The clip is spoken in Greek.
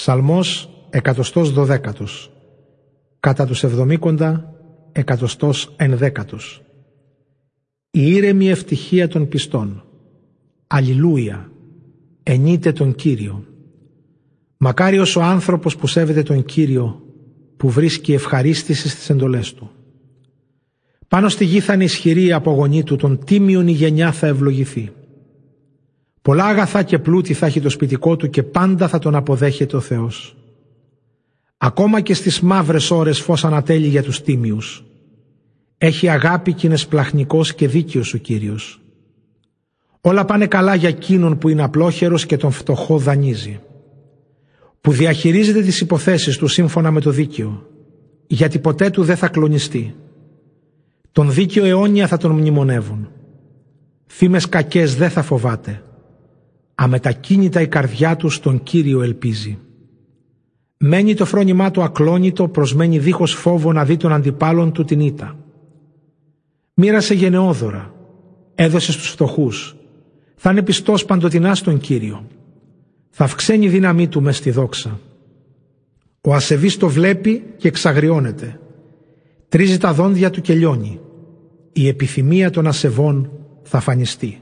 Ψαλμός εκατοστός δωδέκατος. Κατά τους εβδομήκοντα εκατοστός ενδέκατος. Η ήρεμη ευτυχία των πιστών. Αλληλούια. Ενείτε τον Κύριο. Μακάριος ο άνθρωπος που σέβεται τον Κύριο που βρίσκει ευχαρίστηση στις εντολές του. Πάνω στη γη θα είναι ισχυρή η απογονή του, τον τίμιον η γενιά θα ευλογηθεί. Πολλά αγαθά και πλούτη θα έχει το σπιτικό του και πάντα θα τον αποδέχεται ο Θεός. Ακόμα και στις μαύρες ώρες φως ανατέλει για τους τίμιους. Έχει αγάπη και είναι σπλαχνικός και δίκαιος ο Κύριος. Όλα πάνε καλά για εκείνον που είναι απλόχερος και τον φτωχό δανείζει. Που διαχειρίζεται τις υποθέσεις του σύμφωνα με το δίκαιο. Γιατί ποτέ του δεν θα κλονιστεί. Τον δίκαιο αιώνια θα τον μνημονεύουν. Φήμες κακές δεν θα φοβάται Αμετακίνητα η καρδιά του στον Κύριο ελπίζει. Μένει το φρόνημά του ακλόνητο, προσμένει δίχως φόβο να δει τον αντιπάλων του την ήττα. Μοίρασε γενναιόδωρα, έδωσε στους φτωχούς, θα είναι πιστός παντοτινά στον Κύριο. Θα αυξαίνει η δύναμή του μες στη δόξα. Ο ασεβής το βλέπει και εξαγριώνεται. Τρίζει τα δόντια του και λιώνει. Η επιθυμία των ασεβών θα φανιστεί.